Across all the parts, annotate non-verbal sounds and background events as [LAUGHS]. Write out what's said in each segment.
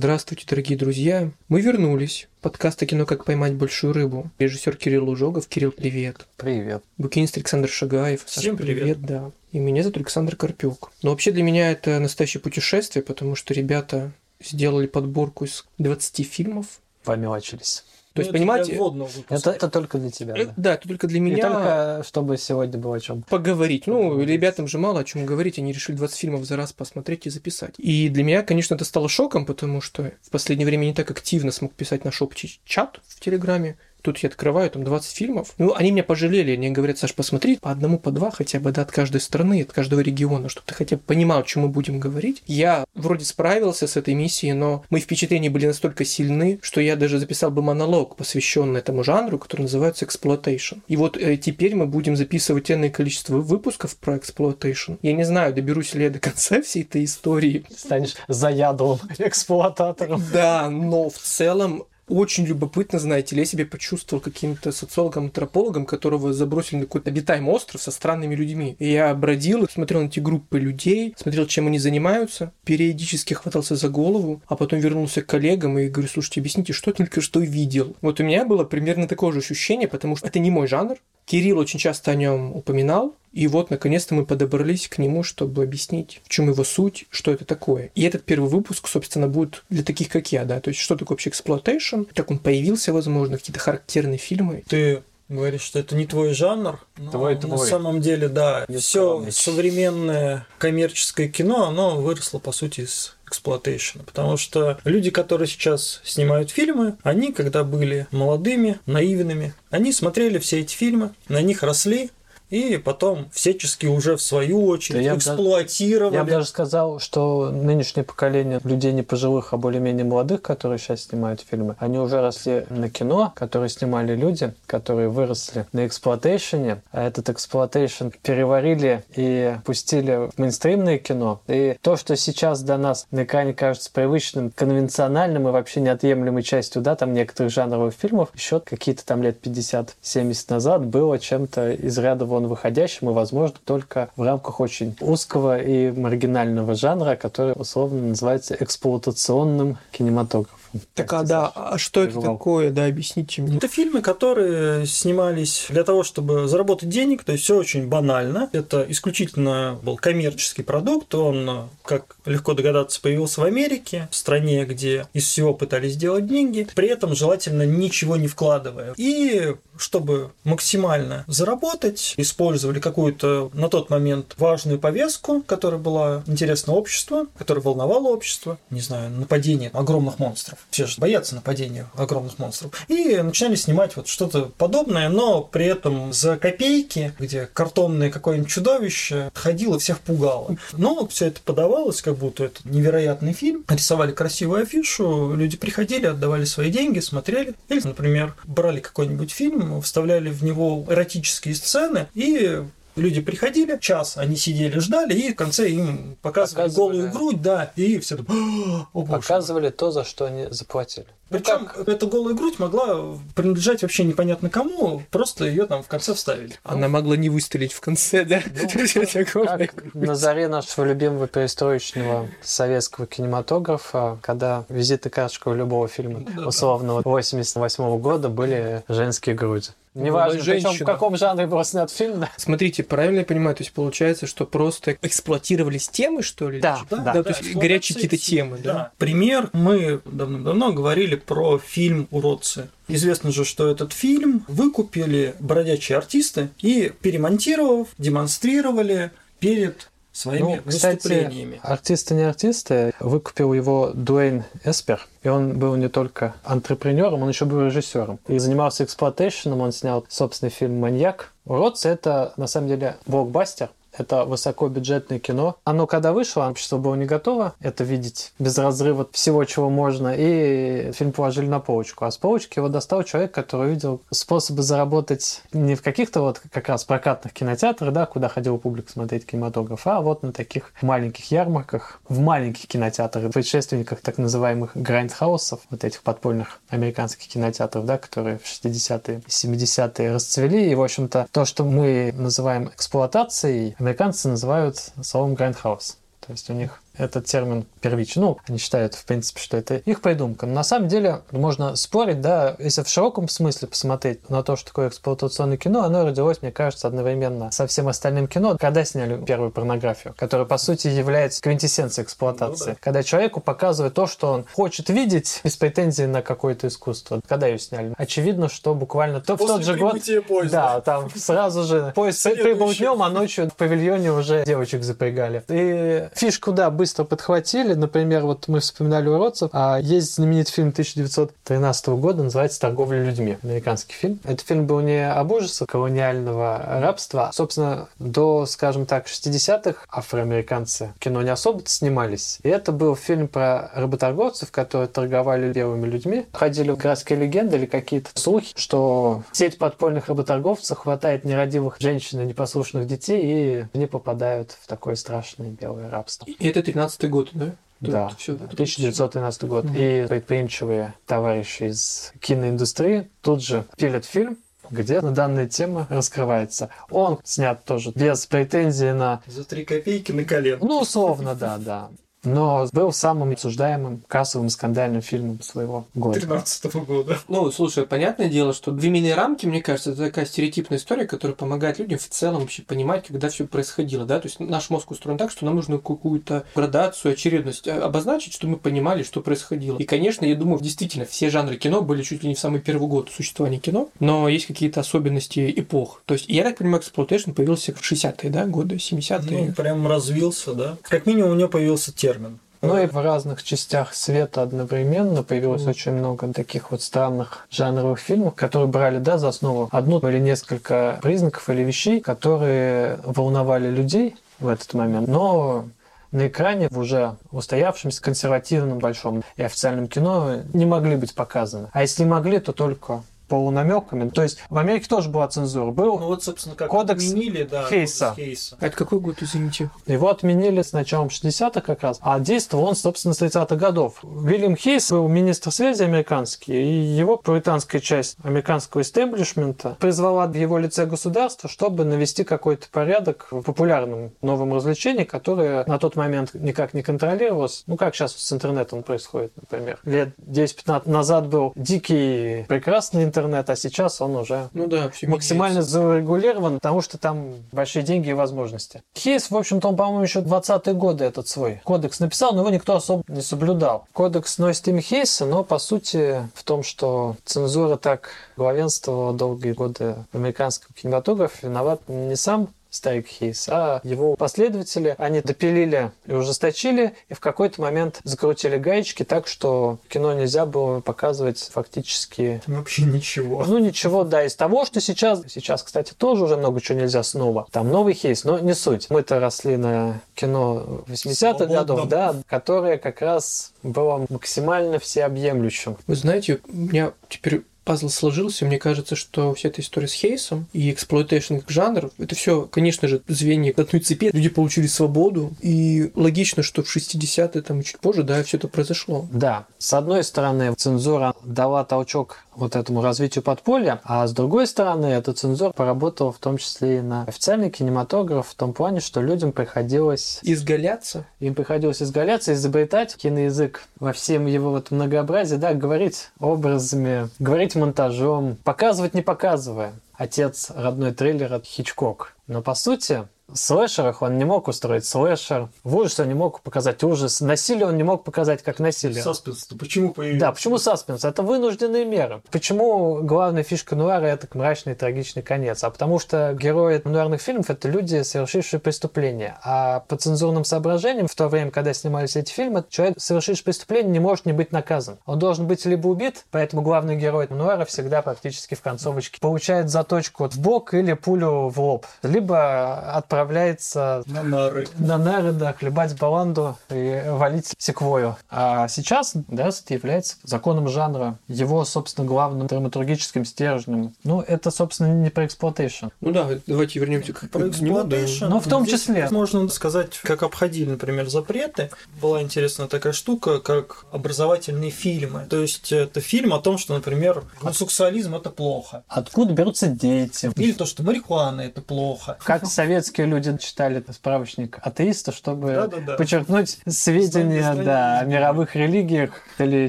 Здравствуйте, дорогие друзья. Мы вернулись. Подкаст о кино «Как поймать большую рыбу». Режиссер Кирилл Лужогов. Кирилл, привет. Привет. Букинист Александр Шагаев. Саша, Всем привет. привет. Да. И меня зовут Александр Карпюк. Но вообще для меня это настоящее путешествие, потому что ребята сделали подборку из 20 фильмов. Помелочились. То есть, ну, понимаете, это, это только для тебя. Да, да это только для меня. И только чтобы сегодня было о чем поговорить. Ну, ребятам же мало о чем говорить, они решили 20 фильмов за раз посмотреть и записать. И для меня, конечно, это стало шоком, потому что в последнее время не так активно смог писать наш общий чат в Телеграме. Тут я открываю, там 20 фильмов. Ну, они меня пожалели, они говорят, Саш, посмотри по одному, по два хотя бы, да, от каждой страны, от каждого региона, чтобы ты хотя бы понимал, о чем мы будем говорить. Я вроде справился с этой миссией, но мои впечатления были настолько сильны, что я даже записал бы монолог, посвященный этому жанру, который называется exploitation. И вот э, теперь мы будем записывать энное количество выпусков про exploitation. Я не знаю, доберусь ли я до конца всей этой истории. Станешь заядлым эксплуататором. Да, но в целом очень любопытно, знаете ли, я себя почувствовал каким-то социологом-антропологом, которого забросили на какой-то обитаемый остров со странными людьми. И я бродил, смотрел на эти группы людей, смотрел, чем они занимаются, периодически хватался за голову, а потом вернулся к коллегам и говорю, слушайте, объясните, что только что видел. Вот у меня было примерно такое же ощущение, потому что это не мой жанр. Кирилл очень часто о нем упоминал, и вот, наконец-то, мы подобрались к нему, чтобы объяснить, в чем его суть, что это такое. И этот первый выпуск, собственно, будет для таких, как я, да, то есть что такое вообще exploitation, как он появился, возможно, какие-то характерные фильмы. Ты говоришь, что это не твой жанр. Твой, твой. На самом деле, да, все современное коммерческое кино, оно выросло, по сути, из exploitation а. Потому что люди, которые сейчас снимают фильмы, они, когда были молодыми, наивными, они смотрели все эти фильмы, на них росли, и потом всячески уже в свою очередь да эксплуатировали. Я бы даже сказал, что нынешнее поколение людей не пожилых, а более-менее молодых, которые сейчас снимают фильмы, они уже росли на кино, которые снимали люди, которые выросли на exploitation е, а этот exploitation переварили и пустили в мейнстримное кино. И то, что сейчас для нас на экране кажется привычным, конвенциональным и вообще неотъемлемой частью, да, там некоторых жанровых фильмов, еще какие-то там лет 50-70 назад было чем-то из ряда вон выходящим и, возможно, только в рамках очень узкого и маргинального жанра, который условно называется эксплуатационным кинематографом. Так, а да, а что это такое, да, объясните мне. Это фильмы, которые снимались для того, чтобы заработать денег, то есть все очень банально. Это исключительно был коммерческий продукт, он, как легко догадаться, появился в Америке, в стране, где из всего пытались сделать деньги, при этом желательно ничего не вкладывая. И чтобы максимально заработать, использовали какую-то на тот момент важную повестку, которая была интересна обществу, которая волновала общество, не знаю, нападение огромных монстров все же боятся нападения огромных монстров. И начинали снимать вот что-то подобное, но при этом за копейки, где картонное какое-нибудь чудовище ходило, всех пугало. Но все это подавалось, как будто это невероятный фильм. Рисовали красивую афишу, люди приходили, отдавали свои деньги, смотрели. Или, например, брали какой-нибудь фильм, вставляли в него эротические сцены и Люди приходили, час они сидели, ждали, и в конце им показывали, показывали голую грудь, да, и все там, О, Показывали то, за что они заплатили. Причем ну, как... эта голая грудь могла принадлежать вообще непонятно кому, просто ее там в конце вставили. Она ну, могла не выстрелить в конце, да? Ну, [LAUGHS] на заре нашего любимого перестроечного советского кинематографа, когда визиты карточка любого фильма условного 88 года были женские груди. Неважно, причем в каком жанре был снят фильм. Да? Смотрите, правильно я понимаю, то есть получается, что просто эксплуатировались темы, что ли? Да, да, да, да, то есть горячие какие-то темы, да. да. Пример, мы давно-давно говорили про фильм «Уродцы». Известно же, что этот фильм выкупили бродячие артисты и, перемонтировав, демонстрировали перед своими ну, выступлениями. Кстати, артисты не артисты. Выкупил его Дуэйн Эспер. И он был не только антрепренером, он еще был режиссером. И занимался эксплуатейшеном, он снял собственный фильм «Маньяк». «Уродцы» — это, на самом деле, блокбастер. Это высокобюджетное кино. Оно когда вышло, общество было не готово это видеть без разрыва всего, чего можно. И фильм положили на полочку. А с полочки его достал человек, который увидел способы заработать не в каких-то вот как раз прокатных кинотеатрах, да, куда ходила публика смотреть кинематограф, а вот на таких маленьких ярмарках, в маленьких кинотеатрах, предшественниках так называемых грандхаусов, вот этих подпольных американских кинотеатров, да, которые в 60-е и 70-е расцвели. И, в общем-то, то, что мы называем эксплуатацией, американцы называют словом grindhouse. То есть у них этот термин первичный. Ну, они считают, в принципе, что это их придумка. Но на самом деле можно спорить, да, если в широком смысле посмотреть на то, что такое эксплуатационное кино, оно родилось, мне кажется, одновременно со всем остальным кино, когда сняли первую порнографию, которая, по сути, является квинтэссенцией эксплуатации. Ну, да. Когда человеку показывают то, что он хочет видеть, без претензий на какое-то искусство. Когда ее сняли? Очевидно, что буквально то, в тот же год... Поезда. Да, там сразу же [LAUGHS] поезд прибыл днем, а ночью в павильоне уже девочек запрягали. И фишку, да, быстро подхватили. Например, вот мы вспоминали уродцев, а есть знаменитый фильм 1913 года, называется «Торговля людьми». Американский фильм. Этот фильм был не об ужасах колониального рабства. Собственно, до, скажем так, 60-х афроамериканцы кино не особо снимались. И это был фильм про работорговцев, которые торговали белыми людьми. Ходили городские легенды или какие-то слухи, что сеть подпольных работорговцев хватает нерадивых женщин и непослушных детей, и они попадают в такое страшное белое рабство. И это 13-й год, да? Тут да, все, 1913 год. Mm-hmm. И предприимчивые товарищи из киноиндустрии тут же пилят фильм, где данная тема раскрывается. Он снят тоже без претензий на... За три копейки на колено. Ну, условно, да, да но был самым обсуждаемым кассовым скандальным фильмом своего года. 13 года. Ну, слушай, понятное дело, что временные рамки, мне кажется, это такая стереотипная история, которая помогает людям в целом вообще понимать, когда все происходило, да, то есть наш мозг устроен так, что нам нужно какую-то градацию, очередность а, обозначить, чтобы мы понимали, что происходило. И, конечно, я думаю, действительно, все жанры кино были чуть ли не в самый первый год существования кино, но есть какие-то особенности эпох. То есть, я так понимаю, exploitation появился в 60-е, да, годы, 70-е. Ну, прям развился, да. Как минимум у него появился термин термин. Ну и в разных частях света одновременно появилось м. очень много таких вот странных жанровых фильмов, которые брали, да, за основу одну или несколько признаков или вещей, которые волновали людей в этот момент, но на экране в уже устоявшемся консервативном большом и официальном кино не могли быть показаны. А если могли, то только полунамеками. То есть в Америке тоже была цензура. Был ну вот, собственно, как кодекс отменили, да, Хейса. Кодекс Хейса. Это какой год, извините? Его отменили с началом 60-х как раз, а действовал он, собственно, с 30-х годов. Вильям Хейс был министр связи американский, и его пуританская часть американского истеблишмента призвала в его лице государство, чтобы навести какой-то порядок в популярном новом развлечении, которое на тот момент никак не контролировалось. Ну, как сейчас с интернетом происходит, например. Лет 10-15 назад был дикий, прекрасный интернет, интернет, а сейчас он уже ну да, максимально меняется. зарегулирован, потому что там большие деньги и возможности. Хейс, в общем-то, он, по-моему, еще 20-е годы этот свой кодекс написал, но его никто особо не соблюдал. Кодекс носит имя Хейса, но по сути в том, что цензура так главенствовала долгие годы в американском кинематографе, виноват не сам Старик Хейс, а его последователи, они допилили и ужесточили, и в какой-то момент закрутили гаечки так, что кино нельзя было показывать фактически... Вообще ничего. Ну, ничего, да, из того, что сейчас... Сейчас, кстати, тоже уже много чего нельзя снова. Там новый Хейс, но не суть. Мы-то росли на кино 80-х годов, да, которое как раз было максимально всеобъемлющим. Вы знаете, у меня теперь пазл сложился. Мне кажется, что вся эта история с Хейсом и exploitation как жанр, это все, конечно же, звенья одной цепи. Люди получили свободу, и логично, что в 60-е там чуть позже, да, все это произошло. Да. С одной стороны, цензура дала толчок вот этому развитию подполья, а с другой стороны, эта цензура поработала в том числе и на официальный кинематограф в том плане, что людям приходилось... Изгаляться? Им приходилось изгаляться, изобретать киноязык во всем его вот многообразии, да, говорить образами, говорить монтажом, показывать не показывая. Отец родной трейлера Хичкок. Но по сути, в слэшерах он не мог устроить слэшер. В ужасе он не мог показать ужас. Насилие он не мог показать как насилие. Саспенс. Почему появился? Да, почему саспенс? Это вынужденные меры. Почему главная фишка нуара это мрачный трагичный конец? А потому что герои нуарных фильмов это люди, совершившие преступления. А по цензурным соображениям, в то время, когда снимались эти фильмы, человек, совершивший преступление, не может не быть наказан. Он должен быть либо убит, поэтому главный герой нуара всегда практически в концовочке получает заточку в бок или пулю в лоб. Либо отправляется отправляется на нары, на нары да, хлебать баланду и валить секвою. А сейчас, да, это является законом жанра, его, собственно, главным драматургическим стержнем. Ну, это, собственно, не про exploitation. Ну да, давайте вернемся к про exploitation. Ну, в том Здесь числе. Можно сказать, как обходили, например, запреты. Была интересная такая штука, как образовательные фильмы. То есть это фильм о том, что, например, гомосексуализм это плохо. Откуда берутся дети? Или то, что марихуана это плохо. Как советские люди читали справочник атеиста, чтобы Да-да-да. подчеркнуть сведения Страницы, да, о мировых религиях, или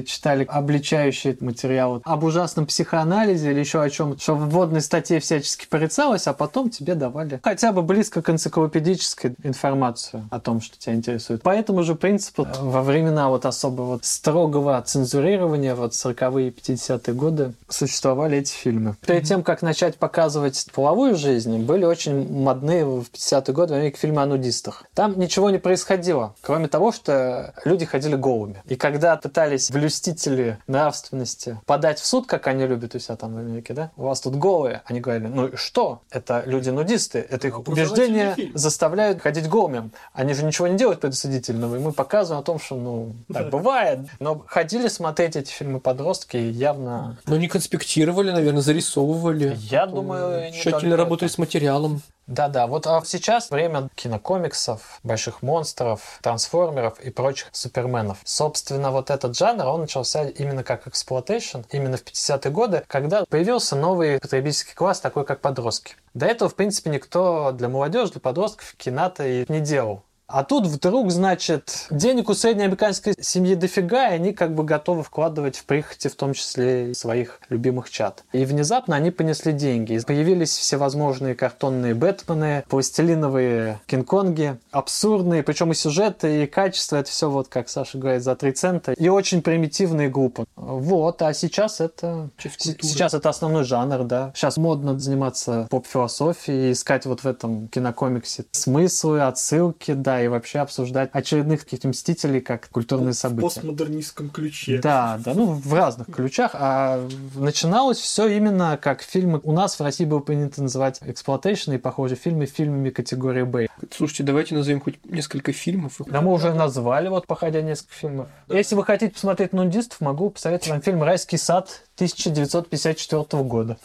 читали обличающие материалы об ужасном психоанализе или еще о чем, что в вводной статье всячески порицалось, а потом тебе давали хотя бы близко к энциклопедической информацию о том, что тебя интересует. По этому же принципу э, во времена вот особо вот строгого цензурирования, вот 40-е и 50-е годы, существовали эти фильмы. Перед тем, как начать показывать половую жизнь, были очень модные в 50-е годы в Америке фильмы о нудистах. Там ничего не происходило, кроме того, что люди ходили голыми. И когда пытались блюстители нравственности подать в суд, как они любят у себя там в Америке, да, у вас тут голые, они говорили, ну и что? Это люди-нудисты, это их убеждения фильм. заставляют ходить голыми. Они же ничего не делают предосудительного, и мы показываем о том, что, ну, так бывает. Но ходили смотреть эти фильмы подростки явно... Ну, не конспектировали, наверное, зарисовывали. Я думаю, Тщательно работали с материалом. Да-да, вот а сейчас время кинокомиксов, больших монстров, трансформеров и прочих суперменов. Собственно, вот этот жанр, он начался именно как exploitation, именно в 50-е годы, когда появился новый потребительский класс, такой как подростки. До этого, в принципе, никто для молодежи, для подростков кино-то и не делал. А тут вдруг, значит, денег у среднеамериканской семьи дофига, и они как бы готовы вкладывать в прихоти, в том числе и своих любимых чад. И внезапно они понесли деньги. И появились всевозможные картонные Бэтмены, пластилиновые Кинг-Конги, абсурдные, причем и сюжеты, и качество, это все вот, как Саша говорит, за 3 цента, и очень примитивно и глупо. Вот, а сейчас это... Сейчас это основной жанр, да. Сейчас модно заниматься поп-философией, искать вот в этом кинокомиксе смыслы, отсылки, да, и вообще обсуждать очередных каких-то мстителей как культурные В события. постмодернистском ключе. Да, да, ну в разных ключах. А начиналось все именно как фильмы. У нас в России было принято называть exploitation и похожие фильмы фильмами категории Б. Слушайте, давайте назовем хоть несколько фильмов. Да мы уже назвали, вот походя несколько фильмов. Если вы хотите посмотреть нудистов, могу посоветовать вам фильм «Райский сад» 1954 года.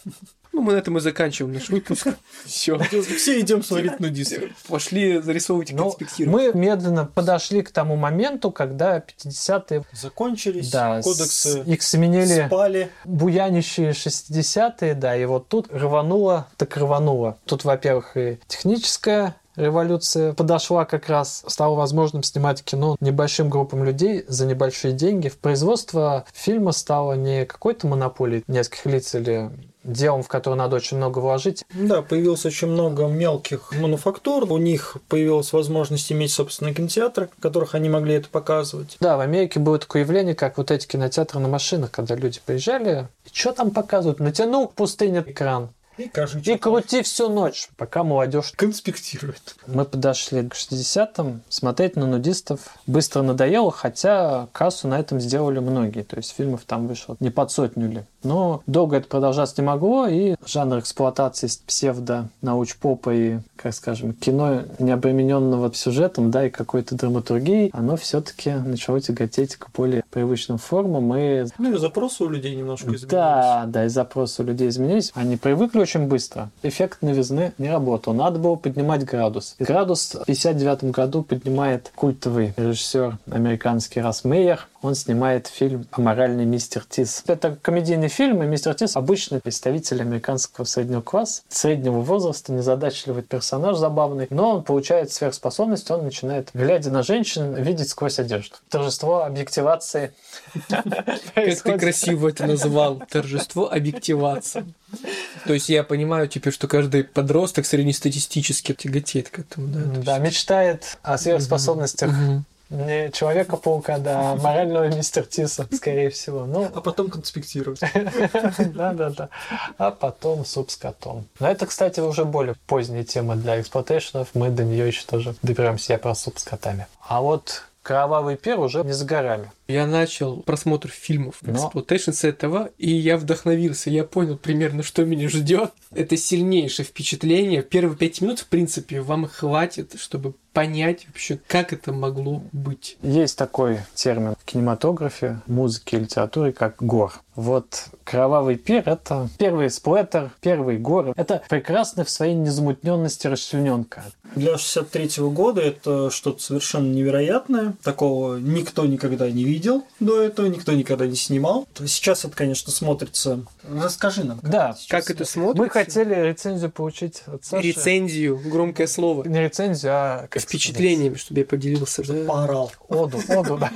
Ну, мы на этом и заканчиваем наш выпуск. [LAUGHS] Все. Все идем смотреть нудистов. Пошли зарисовывать и Ну, конспектировать. мы медленно подошли к тому моменту, когда 50-е, Закончились, да, кодексы их сменили спали. буянищие 60-е, да, и вот тут рвануло, так рвануло. Тут, во-первых, и техническая революция подошла как раз, стало возможным снимать кино небольшим группам людей за небольшие деньги. В производство фильма стало не какой-то монополией нескольких лиц или делом, в которое надо очень много вложить. Да, появилось очень много мелких мануфактур. У них появилась возможность иметь собственные кинотеатры, в которых они могли это показывать. Да, в Америке было такое явление, как вот эти кинотеатры на машинах, когда люди приезжали, и что там показывают? Натянул к пустыне экран И каждый и крути всю ночь, пока молодежь конспектирует. Мы подошли к 60-м. Смотреть на нудистов быстро надоело, хотя кассу на этом сделали многие. То есть фильмов там вышло не под сотню ли. Но долго это продолжаться не могло, и жанр эксплуатации псевдо научпопа и, как скажем, кино, не обремененного сюжетом, да, и какой-то драматургией, оно все-таки начало тяготеть к более привычным формам. И Ну и запросы у людей немножко изменились. да, да, и запросы у людей изменились. Они привыкли очень быстро. Эффект новизны не работал. Надо было поднимать градус. И градус в 59 году поднимает культовый режиссер американский Рас Мейер. Он снимает фильм «Аморальный мистер Тис». Это комедийный фильм, и мистер Тис обычный представитель американского среднего класса, среднего возраста, незадачливый персонаж забавный, но он получает сверхспособность, он начинает, глядя на женщин, видеть сквозь одежду. Торжество объективации [LAUGHS] Как ты красиво это назвал. Торжество объективации. То есть я понимаю теперь, что каждый подросток среднестатистически тяготеет к этому, да? Да, мечтает о сверхспособностях. Не Человека-паука, да, а морального [LAUGHS] мистер Тиса, скорее всего. Ну, А потом конспектировать. [LAUGHS] да-да-да. А потом суп с котом. Но это, кстати, уже более поздняя тема для эксплуатейшенов. Мы до нее еще тоже доберемся. Я про суп с котами. А вот кровавый пир уже не за горами. Я начал просмотр фильмов Но- Exploitation с этого, и я вдохновился. Я понял примерно, что меня ждет. Это сильнейшее впечатление. Первые пять минут, в принципе, вам хватит, чтобы понять вообще, как это могло быть. Есть такой термин в кинематографе, музыке и литературе, как гор. Вот «Кровавый пир» — это первый сплэттер, первый гор. Это прекрасно в своей незамутненности расчлененка. Для 63 года это что-то совершенно невероятное. Такого никто никогда не видел. Видел до этого, никто никогда не снимал. Сейчас это, конечно, смотрится... Расскажи нам. Да. Как это смотрится? Мы хотели рецензию получить от Саши. Рецензию, громкое слово. Не рецензию, а... как Впечатлениями, чтобы я поделился. Да? Поорал. Оду, оду, да.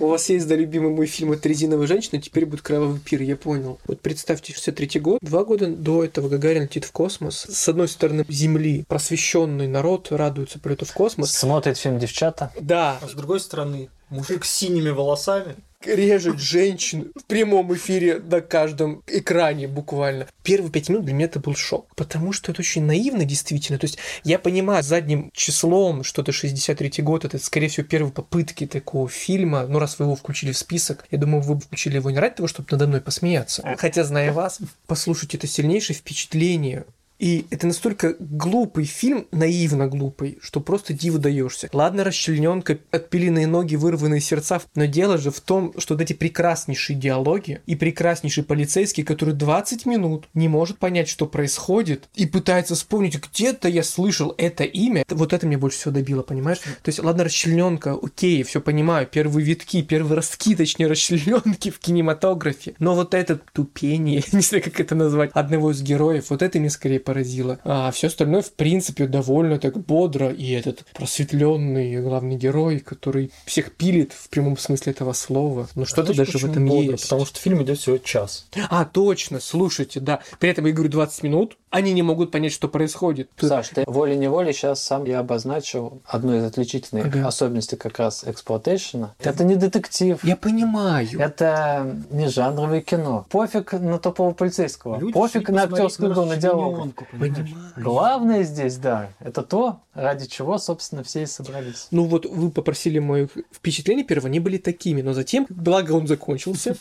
У вас есть, да, любимый мой фильм «Это резиновая женщина», теперь будет «Кровавый пир», я понял. Вот представьте, 63 год, два года до этого Гагарин летит в космос. С одной стороны, Земли просвещенный народ радуется полету в космос. Смотрит фильм «Девчата». Да, А с другой стороны, мужик с синими волосами. режет женщин в прямом эфире на каждом экране буквально. Первые пять минут для меня это был шок, потому что это очень наивно действительно. То есть я понимаю задним числом, что это 63 год, это, скорее всего, первые попытки такого фильма. Ну, раз вы его включили в список, я думаю, вы бы включили его не ради того, чтобы надо мной посмеяться. Хотя, зная вас, послушайте, это сильнейшее впечатление. И это настолько глупый фильм, наивно глупый, что просто диву даешься. Ладно, расчлененка, отпиленные ноги, вырванные сердца, но дело же в том, что вот эти прекраснейшие диалоги и прекраснейший полицейский, который 20 минут не может понять, что происходит, и пытается вспомнить, где-то я слышал это имя. Вот это меня больше всего добило, понимаешь? То есть, ладно, расчлененка, окей, все понимаю, первые витки, первые ростки, точнее, расчлененки в кинематографе. Но вот это тупение, [LAUGHS] не знаю, как это назвать, одного из героев, вот это мне скорее поразило. А все остальное, в принципе, довольно так бодро. И этот просветленный главный герой, который всех пилит в прямом смысле этого слова. Ну что-то Знаешь, даже в этом бодро? есть. Потому что фильм идет всего час. А, точно, слушайте, да. При этом я говорю 20 минут, они не могут понять, что происходит. Саш, ты волей-неволей сейчас сам я обозначил одну из отличительных Ага. особенностей как раз эксплуатейшена. Это не детектив. Я понимаю. Это не жанровое кино. Пофиг на тупого полицейского. Люди Пофиг на актерскую игру, на диалог. Расчленёнку, понимаешь? Понимаю. Главное здесь, да, это то, ради чего, собственно, все и собрались. Ну вот вы попросили мои впечатления первого, они были такими, но затем, благо он закончился,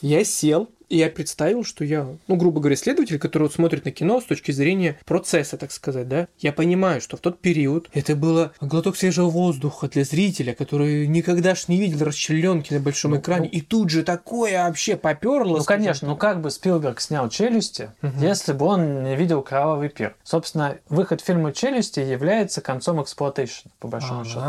я сел, я представил, что я, ну, грубо говоря, следователь, который вот смотрит на кино с точки зрения процесса, так сказать, да, я понимаю, что в тот период это было глоток свежего воздуха для зрителя, который никогда ж не видел расчлененки на большом Ну, экране, ну. и тут же такое вообще поперло. Ну, конечно, ну как бы Спилберг снял «Челюсти», Мгм. если бы он не видел «Кровавый пир». Собственно, выход фильма «Челюсти» является концом эксплуатейшн, по большому счету.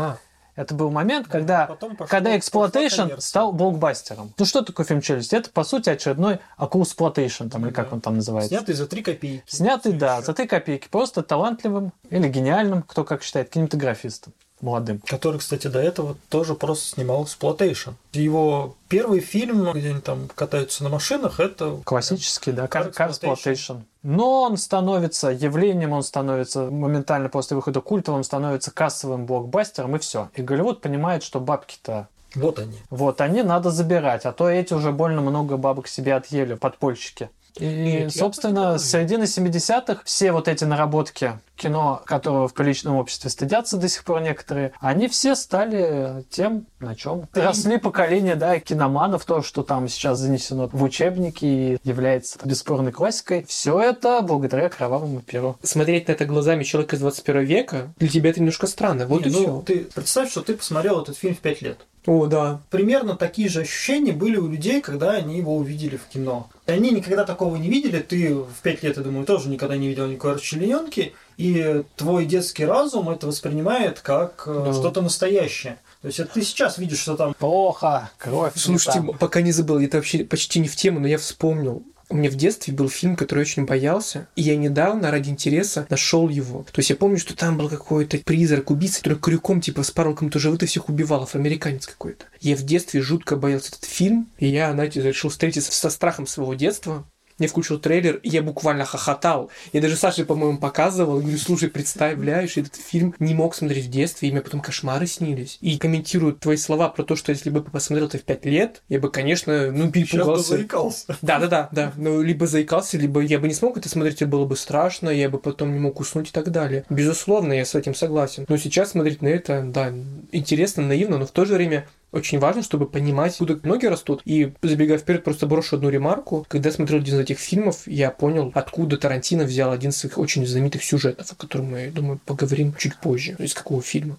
Это был момент, когда, Потом пошло- когда пошла эксплуатейшн стал блокбастером. Ну что такое фильм «Челюсть»? Это, по сути, очередной акулсплуатейшн, там, или Ну как да. он там называется. Снятый за три копейки. Снятый, да, Всё за три копейки. Просто талантливым или гениальным, кто как считает, кинематографистом молодым. Который, кстати, до этого тоже просто снимал эксплуатейшн. Его первый фильм, где они там катаются на машинах, это Классический, да, carsploitation. Но он становится явлением, он становится моментально после выхода культовым, становится кассовым блокбастером, и все. И Голливуд понимает, что бабки-то вот они. вот, они надо забирать, а то эти уже больно много бабок себе отъели, подпольщики. И, Нет, собственно, с середины 70-х все вот эти наработки кино, которого в приличном обществе стыдятся до сих пор некоторые, они все стали тем, на чем росли поколения, да, киноманов, то, что там сейчас занесено в учебники и является бесспорной классикой. Все это благодаря кровавому перу. Смотреть на это глазами человека из 21 века, для тебя это немножко странно. Вот Не, и ну, все. ты представь, что ты посмотрел этот фильм в пять лет. О, да. Примерно такие же ощущения были у людей, когда они его увидели в кино. Они никогда такого не видели. Ты в пять лет, я думаю, тоже никогда не видел никакой расчлененки. И твой детский разум это воспринимает как э, Да. что-то настоящее. То есть это ты сейчас видишь, что там Плохо, кровь. не Слушайте, там. пока не забыл, это вообще почти не в тему, но я вспомнил. У меня в детстве был фильм, который я очень боялся, и я недавно ради интереса нашел его. То есть я помню, что там был какой-то призрак, убийца, который крюком типа спарывал кому-то живот и всех убивал, афроамериканец какой-то. Я в детстве жутко боялся этот фильм, и я, знаете, решил встретиться со страхом своего детства. Я включил трейлер, и я буквально хохотал. Я даже Саше, по-моему, показывал. Я говорю, слушай, представляешь, этот фильм не мог смотреть в детстве, и мне потом кошмары снились. И комментируют твои слова про то, что если бы посмотрел это в 5 лет, я бы, конечно, ну, сейчас бы перепугался. заикался. Да, да, да, да. Ну, либо заикался, либо я бы не смог это смотреть, и было бы страшно, я бы потом не мог уснуть и так далее. Безусловно, я с этим согласен. Но сейчас смотреть на это, да, интересно, наивно, но в то же время очень важно, чтобы понимать, откуда ноги растут. И забегая вперед, просто брошу одну ремарку. Когда я смотрел из этих фильмов, я понял, откуда Тарантино взял один из своих очень знаменитых сюжетов, о котором мы, я думаю, поговорим чуть позже. Из какого фильма?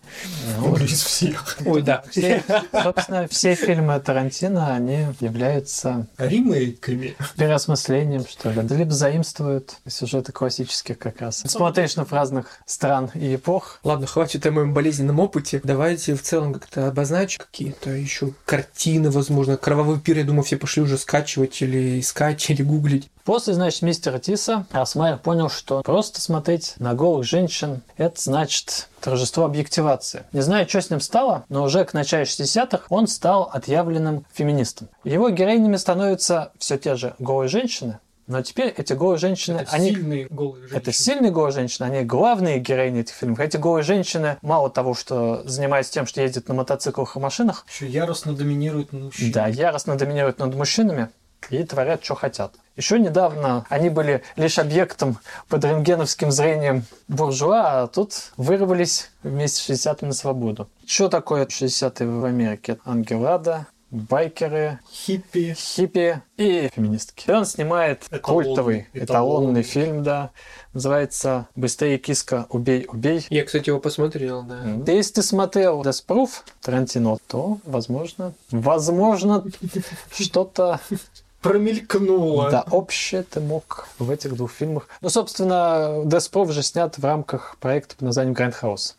Ну, Из всех. Ой, да. все- собственно, все фильмы Тарантино, они являются Ремейками. переосмыслением, что ли. Да либо заимствуют сюжеты классических как раз. Эксплуатейшнов разных стран и эпох. Ладно, хватит о моем болезненном опыте. Давайте в целом как-то обозначим какие-то еще картина, возможно. Кровавый пир, я думаю, все пошли уже скачивать или искать, [LAUGHS] или гуглить. После, значит, мистера Тиса Асмайер понял, что просто смотреть на голых женщин – это значит торжество объективации. Не знаю, что с ним стало, но уже к началу 60-х он стал отъявленным феминистом. Его героинями становятся все те же голые женщины, но теперь эти голые женщины, Это они... сильные голые женщины. Это сильные голые женщины, они главные героини этих фильмов. Эти голые женщины, мало того, что занимаются тем, что ездят на мотоциклах и машинах, Еще яростно доминируют над мужчинами. да, яростно доминируют над мужчинами и творят, что хотят. Еще недавно они были лишь объектом под рентгеновским зрением буржуа, а тут вырвались вместе с 60-ми на свободу. Что такое 60-е в Америке? Ангелада, байкеры, Хиппи. хиппи и феминистки. И он снимает Эталонный, культовый, эталонный, эталонный. фильм, да. Называется «Быстрее, киска, убей, убей». Я, кстати, его посмотрел, да. Да Если ты смотрел Proof Тарантино, то, возможно, возможно, [LAUGHS] что-то Промелькнуло. да, общее ты мог в этих двух фильмах. Ну, собственно, Death Proof же снят в рамках проекта под названием Grindhouse.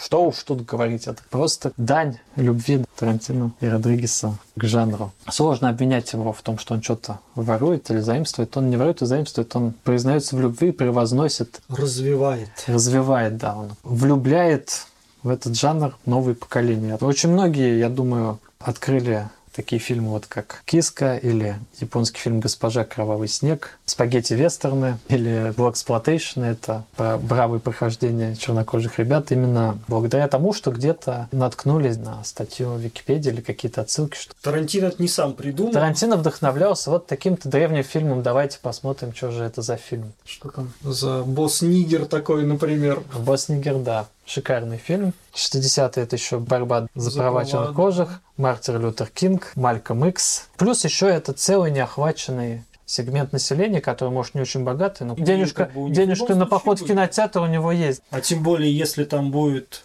Что уж тут говорить, это просто дань любви Тарантино и Родригеса к жанру. Сложно обвинять его в том, что он что-то ворует или заимствует. Он не ворует и заимствует, он признается в любви, превозносит, Развивает. развивает, да, он влюбляет в этот жанр новые поколения. Очень многие, я думаю, открыли такие фильмы, вот как «Киска» или японский фильм «Госпожа Кровавый снег», спагетти-вестерны или «Блэксплотейшн» — это про бравые похождения чернокожих ребят именно благодаря тому, что где-то наткнулись на статью в Википедии или какие-то отсылки, что Тарантино это не сам придумал. Тарантино вдохновлялся вот таким-то древним фильмом. Давайте посмотрим, что же это за фильм. Что там за Boss Nigger такой, например. Boss Nigger, да. Шикарный фильм. 60-е это еще борьба за, За права чернокожих. Мартин Лютер Кинг, Малкольм Икс. Плюс еще это целый неохваченный сегмент населения, который, может, не очень богатый, но Ну, денежка, как бы денежка на поход в кинотеатр у него есть. А тем более, если там будет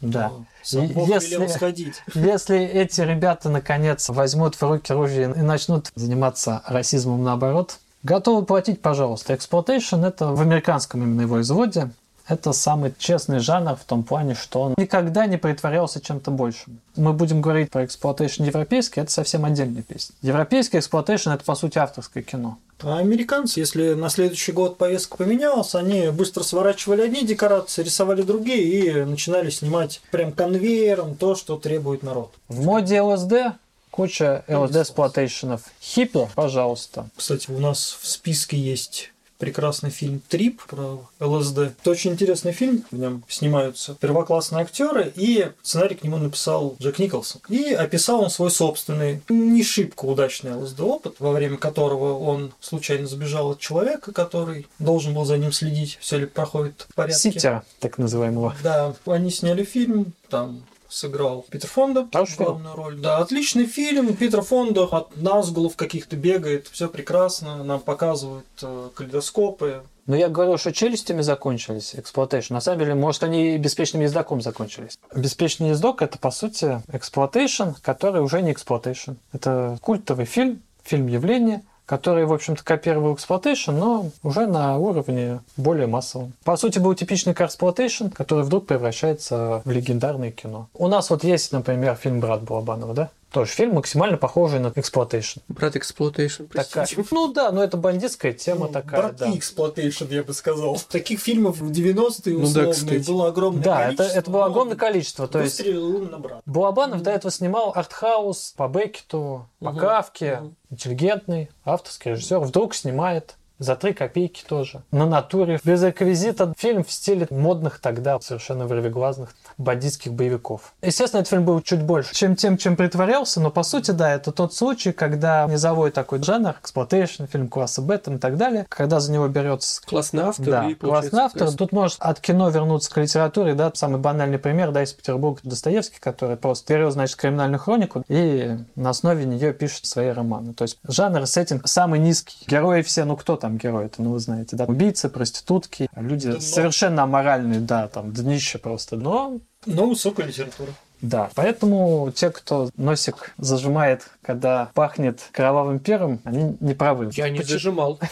Да. то сам и Бог велел- сходить. [LAUGHS] Если эти ребята, наконец, возьмут в руки оружие и начнут заниматься расизмом наоборот, готовы платить, пожалуйста. Эксплуатейшн — это в американском именно его изводе. Это самый честный жанр в том плане, что он никогда не притворялся чем-то большим. Мы будем говорить про эксплуатейшн европейский, это совсем отдельная песня. Европейский эксплуатейшн — это, по сути, авторское кино. А американцы, если на следующий год повестка поменялась, они быстро сворачивали одни декорации, рисовали другие и начинали снимать прям конвейером то, что требует народ. В моде ЛСД куча ЛСД-эксплуатейшенов. Хиппи, пожалуйста. Кстати, у нас в списке есть прекрасный фильм «Трип» про ЛСД. Это очень интересный фильм. В нем снимаются первоклассные актеры, и сценарий к нему написал Джек Николсон. И описал он свой собственный, не шибко удачный ЛСД-опыт, во время которого он случайно сбежал от человека, который должен был за ним следить, все ли проходит в порядке. Ситтера, так называемого. Да, они сняли фильм, там сыграл Питер Фонда фильм. главную роль. Да, отличный фильм. Питер Фонда от назгулов каких-то бегает, все прекрасно, нам показывают э, калейдоскопы. Но я говорил, что челюстями закончились, эксплуатейшн. На самом деле, может, они и беспечным ездоком закончились. Беспечный ездок — это, по сути, эксплуатейшн, который уже не эксплуатейшн. Это культовый фильм, фильм явления, который, в общем-то, копировал эксплуатейшн, но уже на уровне более массовом. По сути, был типичный carsploitation, который вдруг превращается в легендарное кино. У нас вот есть, например, фильм «Брат Балабанова», да? Тоже фильм максимально похожий на эксплуатейшн. Брат Эксплуатейшн, Такая- простите. Ну да, но это бандитская тема Ну, такая, Браты да. эксплуатейшн, я бы сказал. Таких фильмов в 90-е Ну да, было огромное Да, это, количество. это было но огромное количество. То есть на брата. Балабанов до этого снимал артхаус по Беккету, по Мгм, Кафке, мгм. интеллигентный, авторский режиссер. Вдруг снимает за три копейки тоже. На натуре. Без реквизита. Фильм в стиле модных тогда совершенно вырвиглазных бандитских боевиков. Естественно, этот фильм был чуть больше, чем тем, чем притворялся, но по сути, да, это тот случай, когда низовой такой жанр, эксплуатейшн, фильм класса Б и так далее, когда за него берется Классный автор. да, и классный автор. Тут может от кино вернуться к литературе, да, самый банальный пример, да, из Петербурга Достоевский, который просто берет, значит, криминальную хронику и на основе нее пишет свои романы. То есть жанр с этим самый низкий. Герои все, ну кто там герои, это, ну вы знаете, да, убийцы, проститутки, люди Дно. совершенно аморальные, да, там днище просто, но Но высокая литература. да, поэтому те, кто носик зажимает, когда пахнет кровавым пером, они не правы. Я не зажимал. [LAUGHS]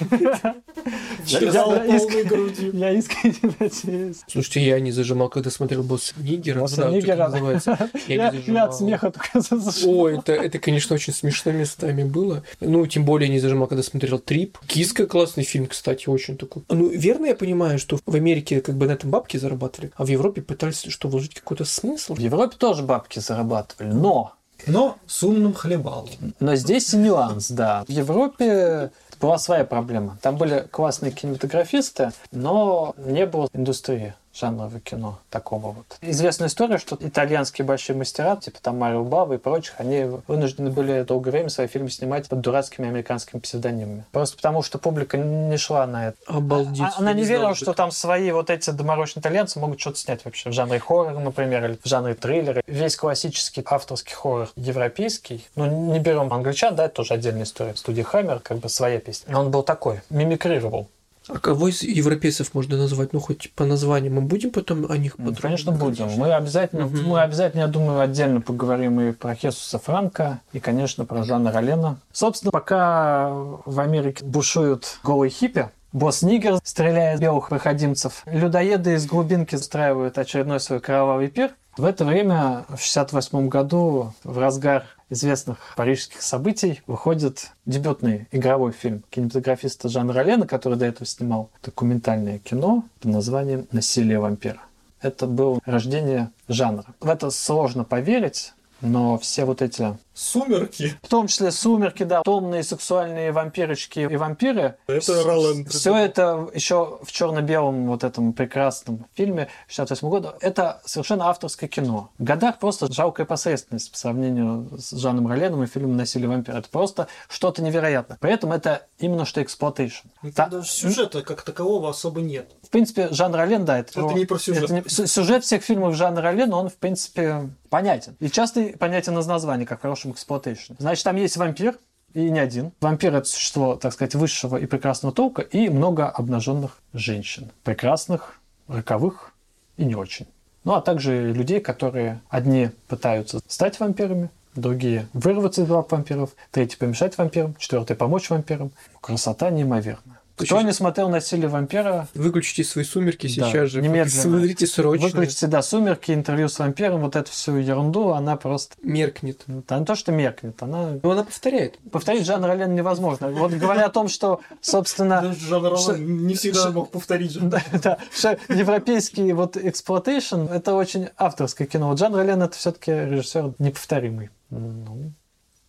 Я искренне [LAUGHS] надеюсь. Слушайте, я не зажимал, когда смотрел «Босс Нигера». Босса как Нигера. называется. [LAUGHS] Я зажимал. от смеха только. Ой, это, это, конечно, очень смешно местами было. Ну, тем более не зажимал, когда смотрел «Трип». «Киска» классный фильм, кстати, очень такой. Ну, верно я понимаю, что в Америке как бы на этом бабки зарабатывали, а в Европе пытались что, вложить какой-то смысл? В Европе тоже бабки зарабатывали, но Но с умным хлебалом. Но здесь и нюанс, да. В Европе была своя проблема. Там были классные кинематографисты, но не было индустрии жанрового кино такого вот. Известная история, что итальянские большие мастера, типа там Марио Бава и прочих, они вынуждены были долгое время свои фильмы снимать под дурацкими американскими псевдонимами. Просто потому, что публика не шла на это. Обалдеть. А- Она не знал верила, что там свои вот эти доморощенные итальянцы могут что-то снять вообще в жанре хоррора, например, или в жанре триллера. Весь классический авторский хоррор европейский, ну не берем англичан, да, это тоже отдельная история. Студия Хаммер, как бы своя песня. Он был такой, мимикрировал. А кого из европейцев можно назвать? Ну, хоть по названию. Мы будем потом о них Ну, подробно Конечно, будем. Мы обязательно, Мгм. мы обязательно, я думаю, отдельно поговорим и про Хесуса Франка, и, конечно, про Жана Ролена. Собственно, пока в Америке бушуют голые хиппи, Босс Нигер стреляет белых проходимцев. Людоеды из глубинки устраивают очередной свой кровавый пир. В это время, в 68 году, в разгар известных парижских событий, выходит дебютный игровой фильм кинематографиста Жана Ролена, который до этого снимал документальное кино под названием «Насилие вампира». Это было рождение жанра. В это сложно поверить, но все вот эти, Сумерки. в том числе «Сумерки», да, томные сексуальные вампирочки и вампиры, Это Ролан. все это еще в черно-белом вот этом прекрасном фильме 68 года. Это совершенно авторское кино. Годар просто жалкая посредственность по сравнению с Жаном Роленом и фильмом «Насилие вампира». Это просто что-то невероятное. При этом это именно что эксплуатейшн. Ну, Та- Там даже сюжета как такового особо нет. В принципе, Жан Ролен, да, это, Это не про сюжет. это не- сю- сюжет всех фильмов Жана Ролена, он, в принципе, понятен. И часто понятен из названия, как в хорошем эксплуатейшн. Значит, там есть вампир, и не один. Вампир — это существо, так сказать, высшего и прекрасного толка, и много обнаженных женщин. Прекрасных, роковых и не очень. Ну, а также людей, которые одни пытаются стать вампирами, другие вырваться из вампиров, третий помешать вампирам, четвертый помочь вампирам. Красота неимоверная. Кто не смотрел «Насилие вампира», Выключите свои сумерки Да, сейчас же. немедленно. Смотрите срочно. Выключите, да, «Сумерки», интервью с вампиром, вот эту всю ерунду, она просто... Меркнет. Она не то, что меркнет, она... Но она повторяет. Повторить Жан Ролен невозможно. Вот говоря о том, что, собственно, Даже Жан Ролан что- не всегда мог повторить да, да, европейский вот эксплуатейшн это очень авторское кино. Вот Жан Ролен это все-таки режиссер неповторимый. Ну,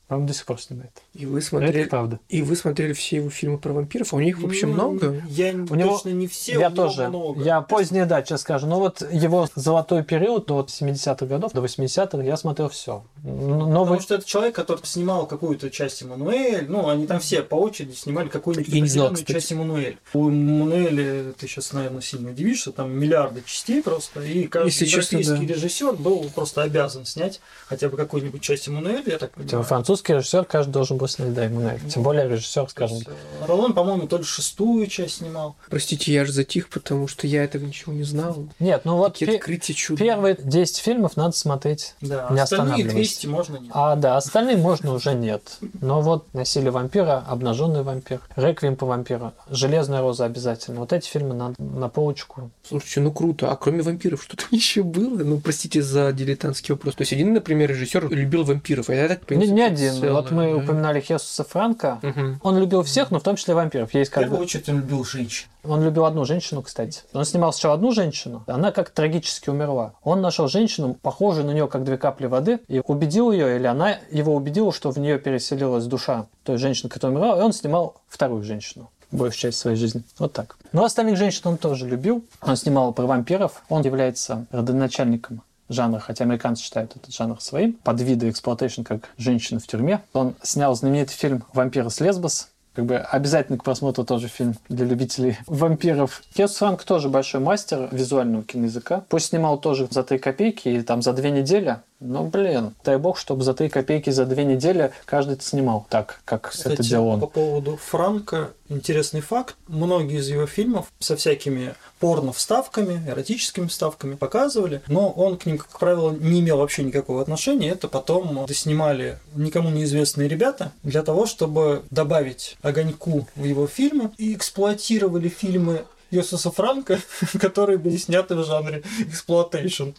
по-моему, до сих пор снимает. И вы Это смотрели... правда. И вы смотрели все его фильмы про вампиров, а у них вообще Ну, много. Я У него- точно не все, я у него тоже. много. Я позднее, да, сейчас скажу. Но вот его золотой период до 70-х годов, до 80-х, я смотрел все. Новый... Потому что это человек, который снимал какую-то часть Эммануэль. Ну, они там все по очереди снимали какую-нибудь определенную часть Эммануэль. У Эммануэля ты сейчас, наверное, сильно удивишься, там миллиарды частей просто. И каждый Если честно, да. режиссер был просто обязан снять хотя бы какую-нибудь часть Эммануэля, я так понимаю. Французский режиссер каждый должен был снять, да, Эммануэль. Тем более режиссер, скажем. Э, Ролан, по-моему, то ли шестую часть снимал. Простите, я аж затих, потому что я этого ничего не знал. Нет, ну вот пе- чудо. первые 10 фильмов надо смотреть. Да, Не остальные останавливайся. 200 можно нет. А, да, остальные можно уже нет. Но вот «Насилие вампира», «Обнаженный вампир», «Реквием по вампиру», «Железная роза» обязательно. Вот эти фильмы надо на полочку. Слушайте, ну круто. А кроме вампиров что-то [LAUGHS] еще было? Ну, простите за дилетантский вопрос. То есть один, например, режиссер любил вампиров, а я так Не, понимаю, не один. Целое, вот мы да. упоминали Хесуса Франка. Мгм. Он любил всех, но в том числе вампиров. Есть В как первую бы... очередь он любил женщин. Он любил одну женщину, кстати. Он снимал сначала одну женщину, она как трагически умерла. Он нашел женщину, похожую на нее, как две капли воды, и убедил ее, или она его убедила, что в нее переселилась душа той женщины, которая умерла, и он снимал вторую женщину большую часть своей жизни. Вот так. Но остальных женщин он тоже любил. Он снимал про вампиров. Он является родоначальником жанра, хотя американцы считают этот жанр своим, подвиды exploitation, как «Женщина в тюрьме». Он снял знаменитый фильм «Вампиры с Лесбос», как бы обязательно к просмотру тоже фильм для любителей [LAUGHS] вампиров. Кес Франк тоже большой мастер визуального киноязыка. Пусть снимал тоже за 3 копейки, и там за две недели Ну, блин, дай бог, чтобы за 3 копейки за две недели каждый снимал так, как Кстати, это делал он. по поводу Франка интересный факт. Многие из его фильмов со всякими порно-вставками, эротическими вставками показывали, но он к ним, как правило, не имел вообще никакого отношения. Это потом снимали никому неизвестные ребята для того, чтобы добавить огоньку в его фильмы и эксплуатировали фильмы Хесуса Франка, [LAUGHS] которые были сняты в жанре exploitation.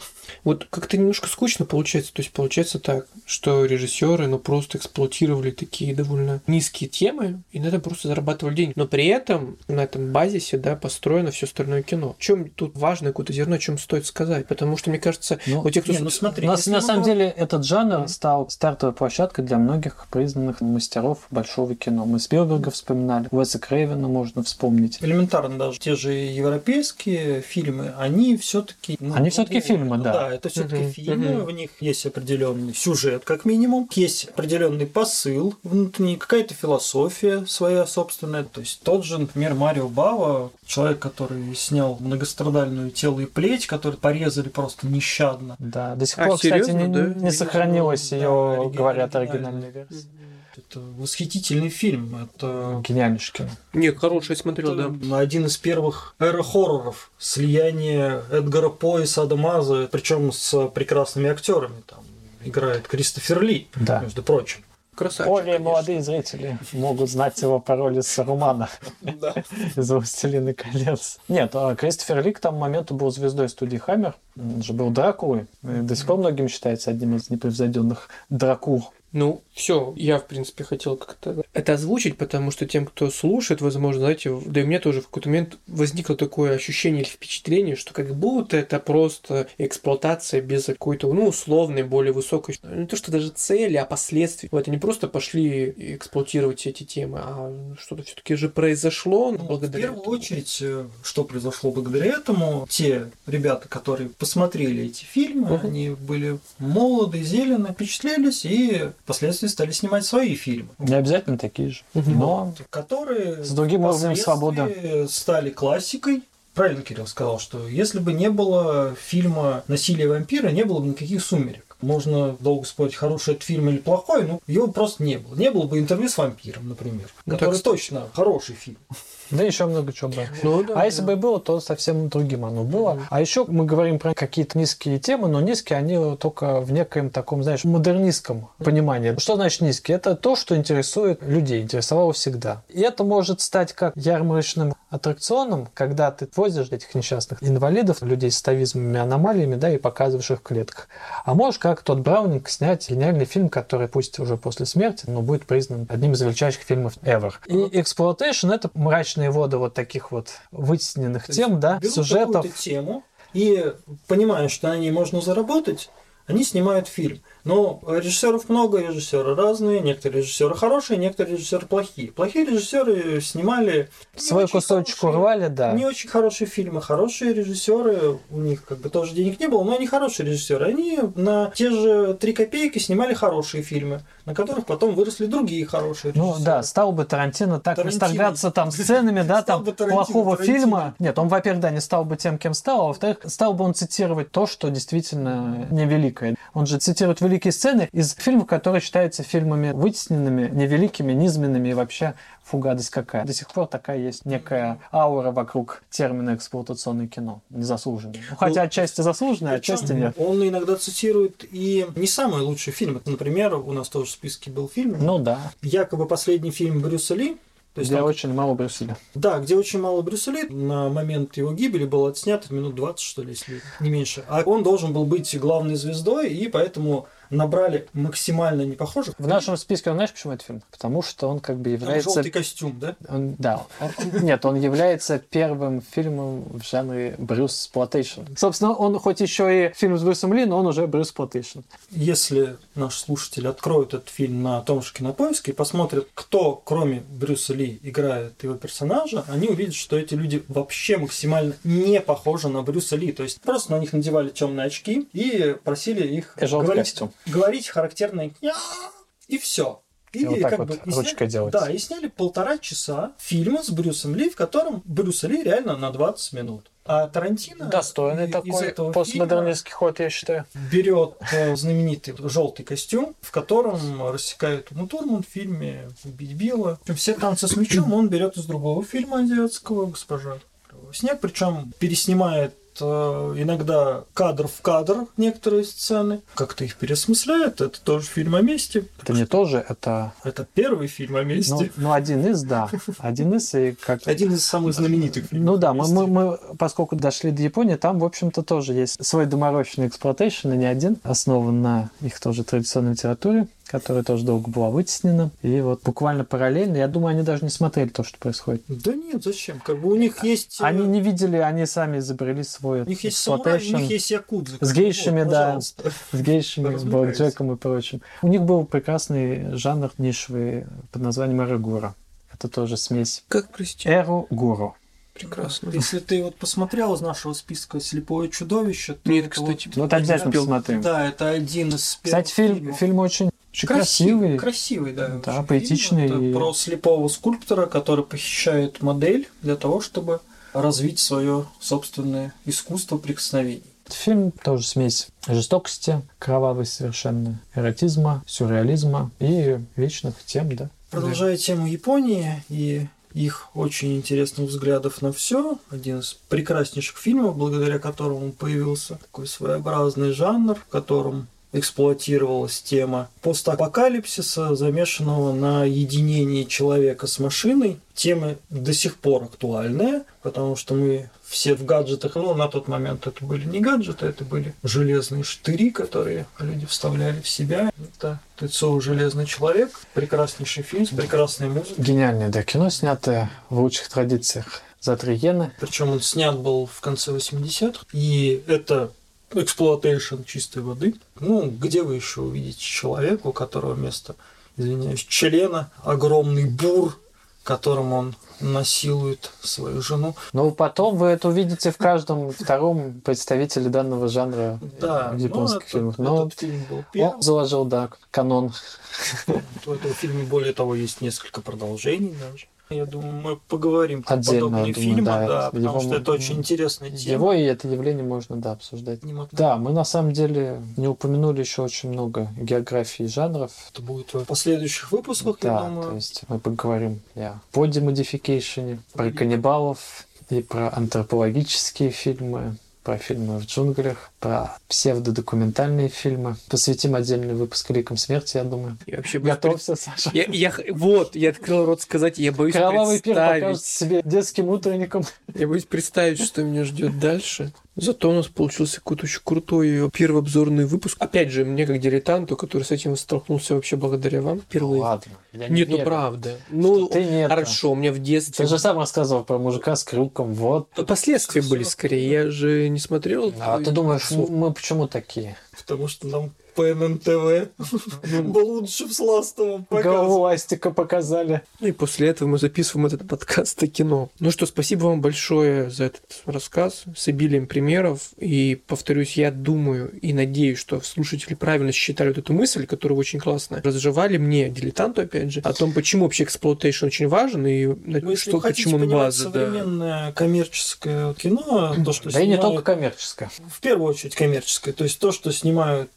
Вот как-то немножко скучно получается. То есть получается так, что режиссеры ну просто эксплуатировали такие довольно низкие темы и на этом просто зарабатывали деньги. Но при этом на этом базисе, да, построено все остальное кино. В чем тут важное какое-то зерно, о чем стоит сказать? Потому что, мне кажется, Ну, у тех, кто... Не, ну смотри, На, если на самом говорим- деле этот жанр стал стартовой площадкой для многих признанных мастеров большого кино. Мы Спилберга вспоминали, Уэса Крейвена можно вспомнить. элементарно даже те же европейские фильмы, они все-таки... Они всё-таки фильмы, да. Да, это все-таки Мгм, фильмы, мгм. в них есть определенный сюжет, как минимум, есть определенный посыл внутренний, какая-то философия своя собственная. То есть тот же, например, Марио Бава, человек, который снял многострадальную тело и плеть, который порезали просто нещадно. Да, до сих А, пор, кстати, серьезно, не, да? не сохранилась Да, ее, оригинальная- говорят, оригинальная версия. Это восхитительный фильм. Это Гениальнейший кино. Не, хороший смотрел, да. Это один из первых эра-хорроров. Слияние Эдгара По и Сада Маза, причем с прекрасными актерами. Там играет Кристофер Ли, Да. между прочим. Красавчик, Более конечно. молодые зрители могут знать его пароли с романа [LAUGHS] Да. из «Властелина колец». Нет, а Кристофер Ли к тому моменту был звездой студии «Хаммер». Он же был Дракулой. До сих пор многим считается одним из непревзойденных Дракул. Ну, все, я, в принципе, хотел как-то это озвучить, потому что тем, кто слушает, возможно, знаете, да и у меня тоже в какой-то момент возникло такое ощущение или впечатление, что как будто это просто эксплуатация без какой-то, ну, условной, более высокой, не то, что даже цели, а последствий. Вот они просто пошли эксплуатировать эти темы, а что-то все таки же произошло Ну, в благодаря первую этому. очередь, э, что произошло благодаря этому, те ребята, которые посмотрели эти фильмы, Мгм. они были молоды, зелены, впечатлились и впоследствии стали снимать свои фильмы. Не обязательно такие же. Мгм. Но которые С другим уровнем впоследствии стали классикой. Правильно Кирилл сказал, что если бы не было фильма «Насилие вампира», не было бы никаких «Сумерек». Можно долго спорить, хороший это фильм или плохой, но его просто не было. Не было бы интервью с вампиром, например, Ну, который так- точно хороший фильм. да еще много чего было. Ну, да, А если да. бы и было, то совсем другим оно было. А еще мы говорим про какие-то низкие темы, но низкие они только в некоем таком, знаешь, модернистском понимании. Что значит низкие? Это то, что интересует людей, интересовало всегда. И это может стать как ярмарочным аттракционом, когда ты возишь этих несчастных инвалидов, людей с тавизмами, аномалиями, да, и показываешь их в клетках. А можешь, как Тод Браунинг, снять гениальный фильм, который пусть уже после смерти, но будет признан одним из величайших фильмов ever. И exploitation это мрачные воды вот таких вот вытесненных То тем, да, сюжетов. тему и понимая, что на ней можно заработать, они снимают фильм. Но режиссеров много, режиссеры разные, некоторые режиссеры хорошие, некоторые режиссеры плохие. Плохие режиссеры снимали Свой кусочек хорошие- урвали, да. Не очень хорошие фильмы, хорошие режиссеры, у них как бы тоже денег не было, но они хорошие режиссеры. Они на те же три копейки снимали хорошие фильмы, на которых потом выросли другие хорошие Ну режиссеры. да, стал бы Тарантино так Тарантино. восторгаться там сценами, да, там плохого фильма. Нет, он, во-первых, да, не стал бы тем, кем стал, а во-вторых, стал бы он цитировать то, что действительно невеликое. Он же цитирует великие сцены из фильмов, которые считаются фильмами вытесненными, невеликими, низменными и вообще фу, гадость какая. До сих пор такая есть некая аура вокруг термина эксплуатационное кино. Незаслуженное. Ну, хотя отчасти заслуженное, отчасти нет. Он иногда цитирует и не самые лучшие фильмы. Например, у нас тоже в списке был фильм, Ну да, якобы последний фильм Брюса Ли. То есть где там- очень мало Брюсселя. Да, где очень мало Брюса Ли. На момент его гибели был отснят минут 20, что ли, если не меньше. А он должен был быть главной звездой, и поэтому набрали максимально непохожих. В нашем списке, он знаешь, почему этот фильм? Потому что он как бы Там является желтый костюм, да? Он- да. Он- нет, он является первым фильмом в жанре Брюс Сплотейшн. Собственно, он хоть еще и фильм с Брюсом Ли, но он уже Брюс Сплотейшн. Если наш слушатель откроет этот фильм на том же кинопоиске и посмотрит, кто, кроме Брюса Ли, играет его персонажа, они увидят, что эти люди вообще максимально не похожи на Брюса Ли. То есть просто на них надевали темные очки и просили их И желтый говорить, костюм. Говорить характерные «ня» и все. И, И вот так как вот бы и ручкой делать. Да, и сняли полтора часа фильма с Брюсом Ли, в котором Брюса Ли реально на 20 минут. А Тарантино Достойный из такой этого постмодернистский ход, я считаю. берет э, знаменитый желтый костюм, в котором рассекают Уму Турман в фильме «Убить Билла». Все танцы с мечом он берет из другого фильма азиатского «Госпожа снег», причем переснимает иногда кадр в кадр некоторые сцены, как-то их переосмысляет. Это тоже фильм о месте. Это не тоже, это... Это первый фильм о месте. Ну, ну, один из, да. Один из, и как... Один из самых знаменитых фильмов. Ну да, мы, мы, мы, поскольку дошли до Японии, там, в общем-то, тоже есть свой доморощенный exploitation, и не один, основан на их тоже традиционной литературе, которая тоже долго была вытеснена. И вот буквально параллельно, я думаю, они даже не смотрели то, что происходит. Да нет, зачем? Как бы у них есть... э, Они не видели, они сами изобрели свой У них есть самурай, у них есть якудза. С гейшами, Вот, да. пожалуйста. с гейшами, Развлекайтесь. блэкджеком и прочим. У них был прекрасный жанр нишевый под названием эрогура. Это тоже смесь Как, прости? эру-гуру. Прекрасно. Если ты вот посмотрел из нашего списка «Слепое чудовище», то Нет, кстати. Ну, это обязательно посмотрим. Да, это один из Кстати, фильм, фильм очень, очень красивый. Красивый, да. Да, поэтичный фильм. и- Это про слепого скульптора, который похищает модель для того, чтобы развить свое собственное искусство прикосновений. Фильм тоже смесь жестокости, кровавой совершенно, эротизма, сюрреализма и вечных тем, да. Продолжая тему Японии и их очень интересных взглядов на все, один из прекраснейших фильмов, благодаря которому появился такой своеобразный жанр, в котором эксплуатировалась тема постапокалипсиса, замешанного на единении человека с машиной. Тема до сих пор актуальная, потому что мы все в гаджетах, ну, на тот момент это были не гаджеты, это были железные штыри, которые люди вставляли в себя. Это Тыцоу «Железный человек», прекраснейший фильм с прекрасной музыкой. Гениальное, да, кино, снятое в лучших традициях за три иены. Причем он снят был в конце 80-х. И это exploitation чистой воды. Ну, где вы еще увидите человека, у которого вместо, извиняюсь, члена огромный бур, которым он насилует свою жену. Но потом вы это увидите в каждом втором представителе данного жанра Да, в японских ну, фильмах. Но этот фильм был он первым. заложил, да, канон. У этого фильма, более того, есть несколько продолжений даже. Я думаю, мы поговорим про Отдельно, подобные я думаю, фильмы, да, да, потому его что это очень интересная тема. Его и это явление можно, да, обсуждать. Не могу- Да, мы на самом деле не упомянули еще очень много географии жанров. Это будет в последующих выпусках, я Да, думаю. то есть мы поговорим о бодимодификейшене, про каннибалов и про антропологические фильмы, про фильмы в джунглях, про псевдодокументальные фильмы. Посвятим отдельный выпуск «Ликам смерти», я думаю. Я вообще Готовься, Саша. Я, я вот, я открыл рот сказать, я боюсь Кровавый пир представить. покажется себе детским утренником. Я боюсь представить, что меня ждет дальше. Зато у нас получился какой-то очень крутой первый обзорный выпуск. Опять же, мне как дилетанту, который с этим столкнулся вообще благодаря вам впервые. Ладно, я не Нет, ну верю, правда. что Ну, ты нет. хорошо, у меня в детстве... Ты же сам рассказывал про мужика с крюком, вот. Последствия были скорее, я же не смотрел. А ты думаешь. Мы почему такие? Потому что нам ПННТВ был лучше в Сластовом показывал. Голову Астика показали. Ну и после этого мы записываем этот подкаст о кино. Ну что, спасибо вам большое за этот рассказ с обилием примеров. И повторюсь, я думаю и надеюсь, что слушатели правильно считали вот эту мысль, которая очень классно разжевали мне, дилетанту, опять же, о том, почему вообще эксплуатейшн очень важен и на- Ну, если что, почему он база. Да. современное коммерческое кино, то, что Да и не снимают- только коммерческое. в первую очередь коммерческое, то есть то, что снимают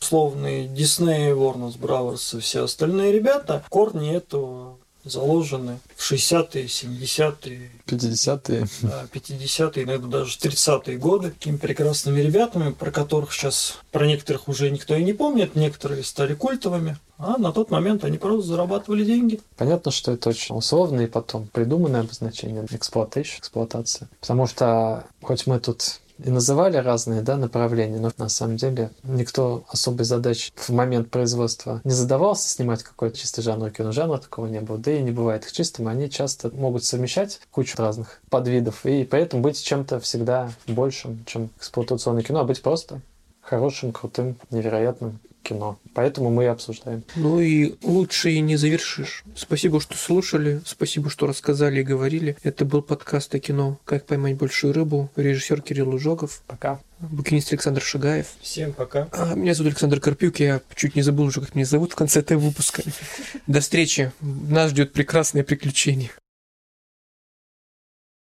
условные Дисней, Warner Bros. и все остальные ребята, корни этого заложены в 60-е, 70-е, 50-е. а, 50-е, иногда даже 30-е годы, такими прекрасными ребятами, про которых сейчас, про некоторых уже никто и не помнит, некоторые стали культовыми, а на тот момент они просто зарабатывали деньги. Понятно, что это очень условное и потом придуманное обозначение эксплуатация, эксплуатация. Потому что хоть мы тут и называли разные да, направления, но на самом деле никто особой задачи в момент производства не задавался снимать какой-то чистый жанр кино. Жанра такого не было. Да и не бывает их чистым. Они часто могут совмещать кучу разных подвидов и поэтому быть чем-то всегда большим, чем эксплуатационное кино, а быть просто хорошим, крутым, невероятным кино. Поэтому мы и обсуждаем. Ну и лучше и не завершишь. Спасибо, что слушали, спасибо, что рассказали и говорили. Это был подкаст о кино «Как поймать большую рыбу», режиссер Кирилл Ужогов, Пока. букинист Александр Шагаев. Всем пока. А, Меня зовут Александр Карпюк, я чуть не забыл уже, как меня зовут в конце этого выпуска. До встречи. Нас ждет прекрасное приключение.